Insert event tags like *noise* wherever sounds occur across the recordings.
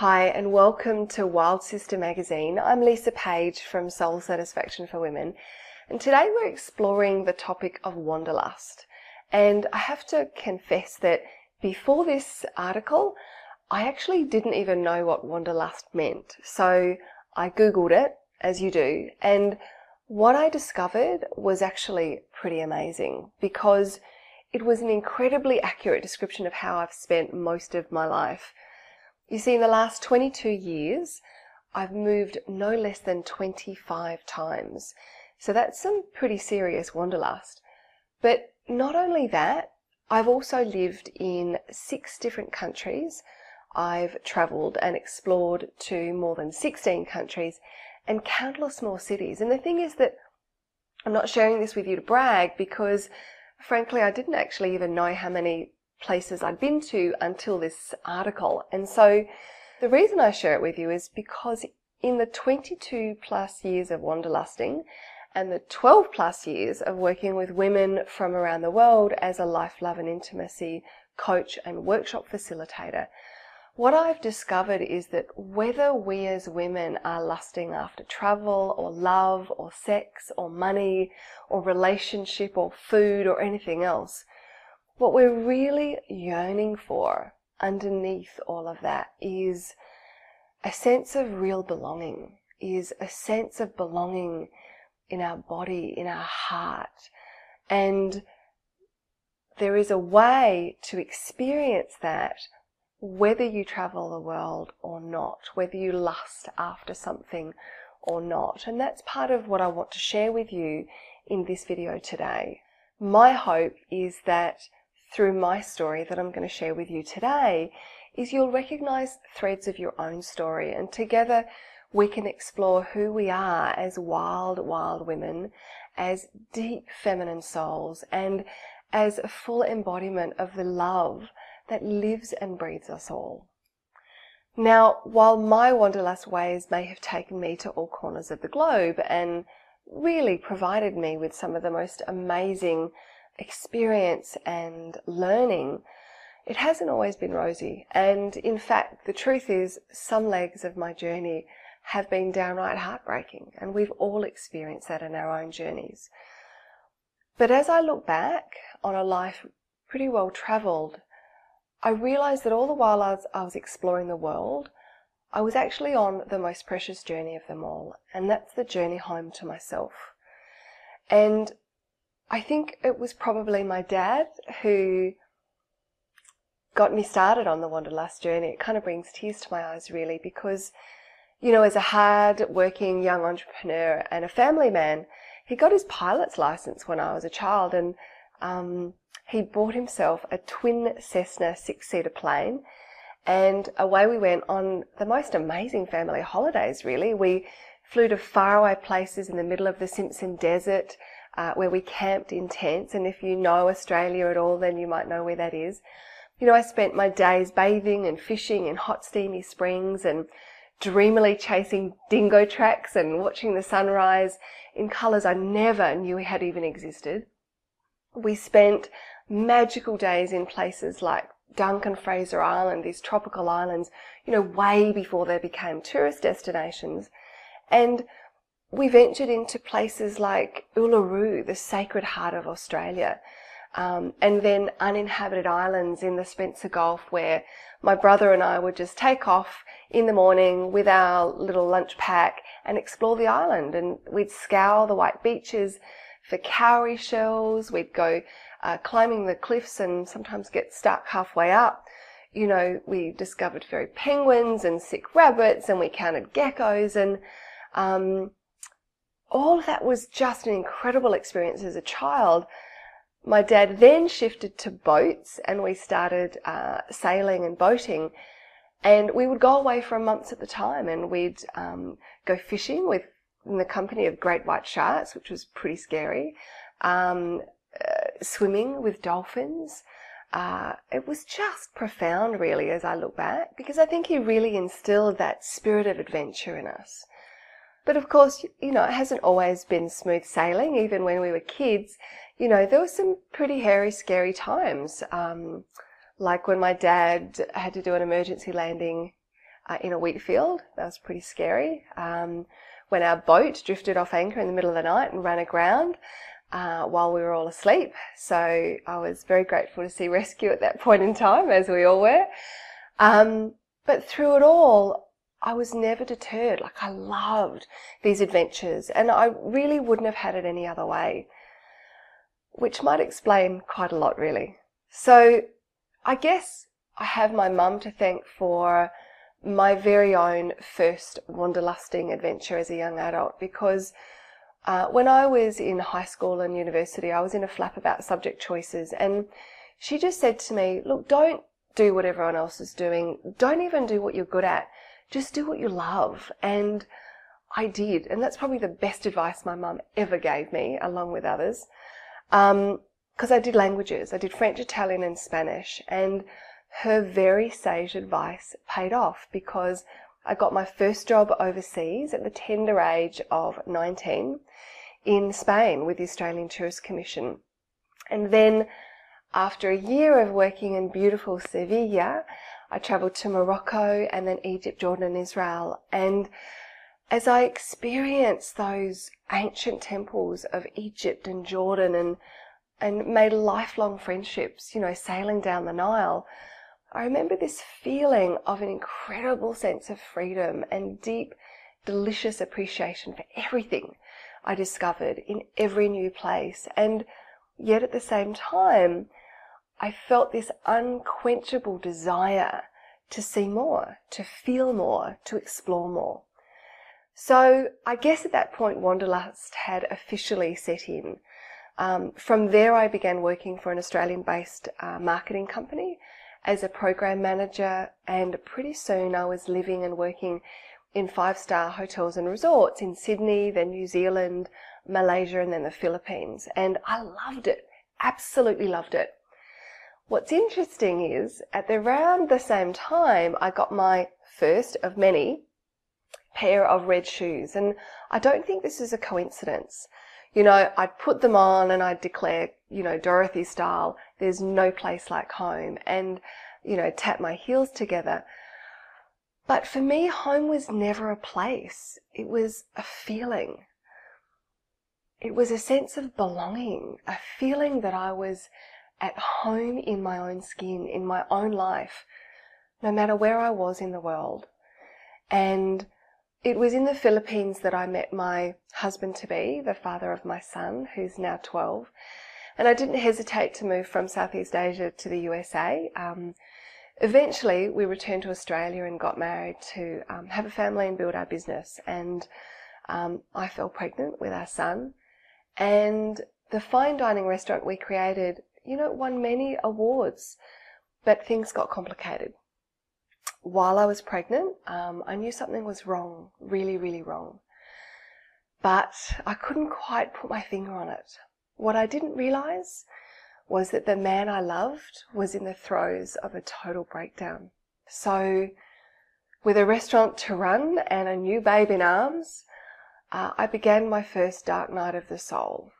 Hi, and welcome to Wild Sister Magazine. I'm Lisa Page from Soul Satisfaction for Women, and today we're exploring the topic of wanderlust. And I have to confess that before this article, I actually didn't even know what wanderlust meant. So I Googled it, as you do, and what I discovered was actually pretty amazing because it was an incredibly accurate description of how I've spent most of my life. You see, in the last 22 years, I've moved no less than 25 times. So that's some pretty serious wanderlust. But not only that, I've also lived in six different countries. I've travelled and explored to more than 16 countries and countless more cities. And the thing is that I'm not sharing this with you to brag because frankly, I didn't actually even know how many places I'd been to until this article. And so the reason I share it with you is because in the 22 plus years of wanderlusting and the 12 plus years of working with women from around the world as a life, love and intimacy coach and workshop facilitator, what I've discovered is that whether we as women are lusting after travel or love or sex or money or relationship or food or anything else, what we're really yearning for underneath all of that is a sense of real belonging, is a sense of belonging in our body, in our heart. And there is a way to experience that whether you travel the world or not, whether you lust after something or not. And that's part of what I want to share with you in this video today. My hope is that through my story that I'm going to share with you today is you'll recognize threads of your own story and together we can explore who we are as wild, wild women, as deep feminine souls, and as a full embodiment of the love that lives and breathes us all. Now, while my wanderlust ways may have taken me to all corners of the globe and really provided me with some of the most amazing experience and learning, it hasn't always been rosy. And in fact, the truth is, some legs of my journey have been downright heartbreaking, and we've all experienced that in our own journeys. But as I look back on a life pretty well travelled, I realized that all the while I was, I was exploring the world, I was actually on the most precious journey of them all, and that's the journey home to myself. And I think it was probably my dad who got me started on the Wanderlust journey. It kind of brings tears to my eyes, really, because, you know, as a hard working young entrepreneur and a family man, he got his pilot's license when I was a child and um, he bought himself a twin Cessna six seater plane. And away we went on the most amazing family holidays, really. We flew to faraway places in the middle of the Simpson Desert uh, where we camped in tents. And if you know Australia at all, then you might know where that is. You know, I spent my days bathing and fishing in hot, steamy springs and dreamily chasing dingo tracks and watching the sunrise in colours I never knew had even existed. We spent magical days in places like Dunk and Fraser Island, these tropical islands, you know, way before they became tourist destinations. And we ventured into places like Uluru, the sacred heart of Australia, um, and then uninhabited islands in the Spencer Gulf where my brother and I would just take off in the morning with our little lunch pack and explore the island. And we'd scour the white beaches for cowrie shells. We'd go uh, climbing the cliffs and sometimes get stuck halfway up. You know, we discovered fairy penguins and sick rabbits and we counted geckos and um, all of that was just an incredible experience as a child. My dad then shifted to boats and we started uh, sailing and boating. And we would go away for months at the time and we'd um, go fishing with in the company of great white sharks, which was pretty scary. Um, uh, swimming with dolphins. Uh, it was just profound, really, as I look back, because I think he really instilled that spirit of adventure in us. But of course, you know, it hasn't always been smooth sailing. Even when we were kids, you know, there were some pretty hairy, scary times. Um, like when my dad had to do an emergency landing uh, in a wheat field. That was pretty scary. Um, when our boat drifted off anchor in the middle of the night and ran aground uh, while we were all asleep. So I was very grateful to see rescue at that point in time, as we all were. Um, but through it all, I was never deterred. Like I loved these adventures and I really wouldn't have had it any other way, which might explain quite a lot really. So I guess I have my mum to thank for my very own first wanderlusting adventure as a young adult because uh, when I was in high school and university, I was in a flap about subject choices and she just said to me, look, don't do what everyone else is doing. Don't even do what you're good at. Just do what you love. And I did. And that's probably the best advice my mum ever gave me, along with others. Um, cause I did languages. I did French, Italian and Spanish. And her very sage advice paid off because I got my first job overseas at the tender age of 19 in Spain with the Australian Tourist Commission. And then after a year of working in beautiful Sevilla, I traveled to Morocco and then Egypt, Jordan, and Israel. And as I experienced those ancient temples of Egypt and Jordan and, and made lifelong friendships, you know, sailing down the Nile, I remember this feeling of an incredible sense of freedom and deep, delicious appreciation for everything I discovered in every new place. And yet at the same time, I felt this unquenchable desire to see more, to feel more, to explore more. So I guess at that point, Wanderlust had officially set in. Um, from there, I began working for an Australian based uh, marketing company as a program manager, and pretty soon I was living and working in five star hotels and resorts in Sydney, then New Zealand, Malaysia, and then the Philippines. And I loved it, absolutely loved it. What's interesting is at around the same time, I got my first of many pair of red shoes. And I don't think this is a coincidence. You know, I'd put them on and I'd declare, you know, Dorothy style, there's no place like home, and, you know, tap my heels together. But for me, home was never a place. It was a feeling. It was a sense of belonging, a feeling that I was at home in my own skin, in my own life, no matter where I was in the world. And it was in the Philippines that I met my husband to be, the father of my son, who's now 12. And I didn't hesitate to move from Southeast Asia to the USA. Um, eventually, we returned to Australia and got married to um, have a family and build our business. And um, I fell pregnant with our son. And the fine dining restaurant we created, you know, won many awards, but things got complicated while I was pregnant, um, I knew something was wrong, really, really wrong. But I couldn't quite put my finger on it. What I didn't realize was that the man I loved was in the throes of a total breakdown. So, with a restaurant to run and a new babe in arms, uh, I began my first dark night of the soul.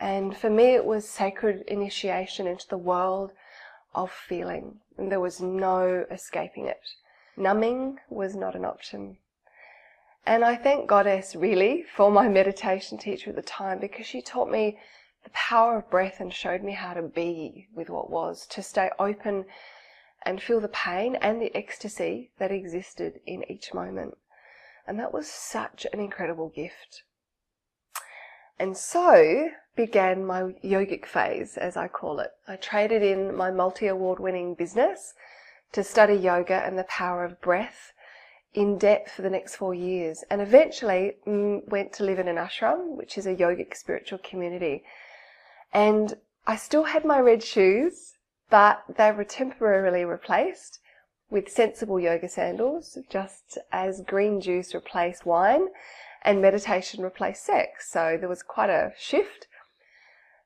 And for me, it was sacred initiation into the world of feeling, and there was no escaping it. Numbing was not an option. And I thank Goddess really for my meditation teacher at the time because she taught me the power of breath and showed me how to be with what was, to stay open and feel the pain and the ecstasy that existed in each moment. And that was such an incredible gift. And so began my yogic phase, as I call it. I traded in my multi award winning business to study yoga and the power of breath in depth for the next four years and eventually mm, went to live in an ashram, which is a yogic spiritual community. And I still had my red shoes, but they were temporarily replaced with sensible yoga sandals, just as green juice replaced wine and meditation replaced sex. So there was quite a shift.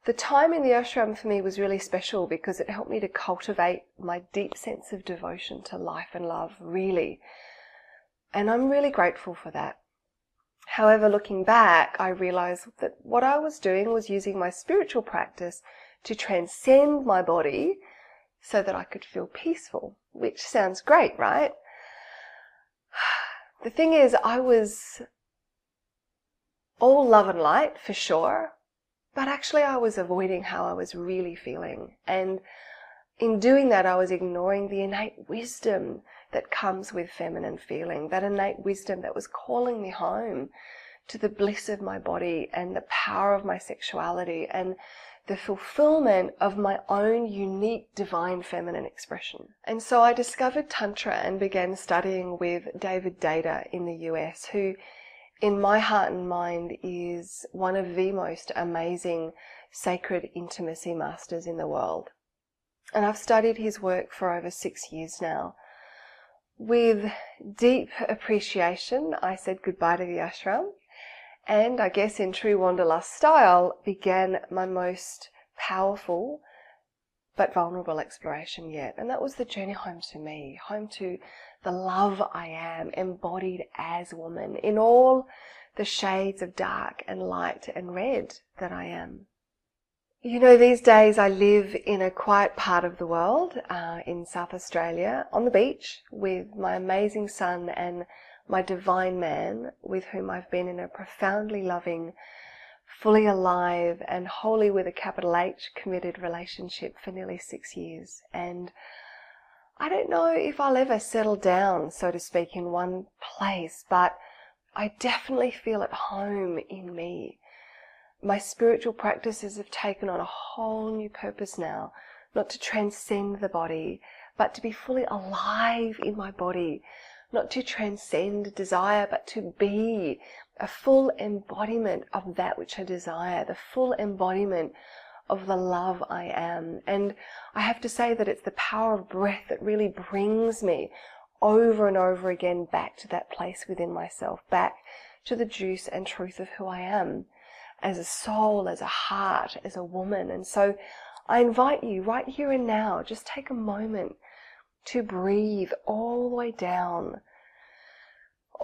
The time in the ashram for me was really special because it helped me to cultivate my deep sense of devotion to life and love, really. And I'm really grateful for that. However, looking back, I realized that what I was doing was using my spiritual practice to transcend my body so that I could feel peaceful, which sounds great, right? *sighs* The thing is, I was all love and light for sure, but actually I was avoiding how I was really feeling. And in doing that, I was ignoring the innate wisdom that comes with feminine feeling, that innate wisdom that was calling me home to the bliss of my body and the power of my sexuality and the fulfillment of my own unique divine feminine expression. And so I discovered Tantra and began studying with David Deida in the US, who in my heart and mind is one of the most amazing sacred intimacy masters in the world. And I've studied his work for over six years now. With deep appreciation, I said goodbye to the ashram and I guess in true Wanderlust style began my most powerful but vulnerable exploration yet. And that was the journey home to me, home to the love I am, embodied as woman, in all the shades of dark and light and red that I am. You know, these days I live in a quiet part of the world, uh, in South Australia, on the beach with my amazing son and my divine man with whom I've been in a profoundly loving, fully alive, and wholly with a capital H committed relationship for nearly six years. And I don't know if I'll ever settle down, so to speak, in one place, but I definitely feel at home in me. My spiritual practices have taken on a whole new purpose now, not to transcend the body, but to be fully alive in my body, not to transcend desire, but to be a full embodiment of that which I desire, the full embodiment of the love I am. And I have to say that it's the power of breath that really brings me over and over again back to that place within myself, back to the juice and truth of who I am as a soul, as a heart, as a woman. And so I invite you right here and now, just take a moment to breathe all the way down,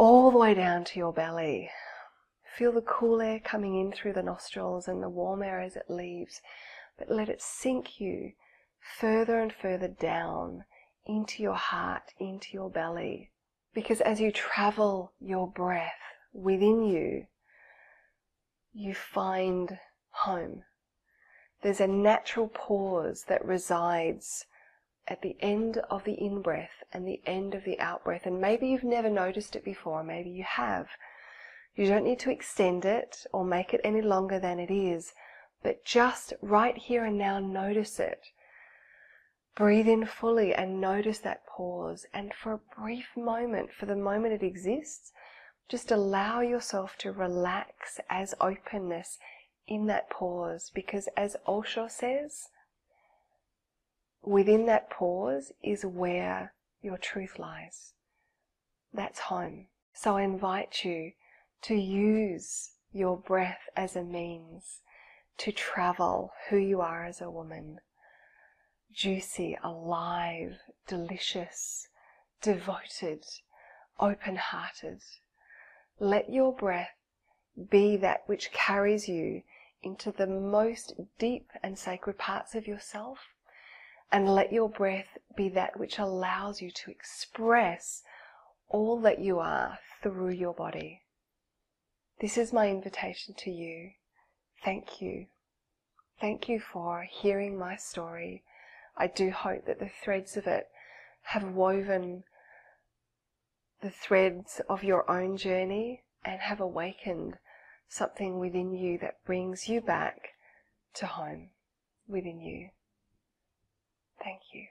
all the way down to your belly. Feel the cool air coming in through the nostrils and the warm air as it leaves, but let it sink you further and further down into your heart, into your belly. Because as you travel your breath within you, you find home. There's a natural pause that resides at the end of the in breath and the end of the out breath. And maybe you've never noticed it before, maybe you have. You don't need to extend it or make it any longer than it is, but just right here and now notice it. Breathe in fully and notice that pause. And for a brief moment, for the moment it exists, just allow yourself to relax as openness in that pause. Because as Osho says, within that pause is where your truth lies. That's home. So I invite you to use your breath as a means to travel who you are as a woman. Juicy, alive, delicious, devoted, open hearted. Let your breath be that which carries you into the most deep and sacred parts of yourself and let your breath be that which allows you to express all that you are through your body. This is my invitation to you. Thank you. Thank you for hearing my story. I do hope that the threads of it have woven the threads of your own journey and have awakened something within you that brings you back to home within you. Thank you.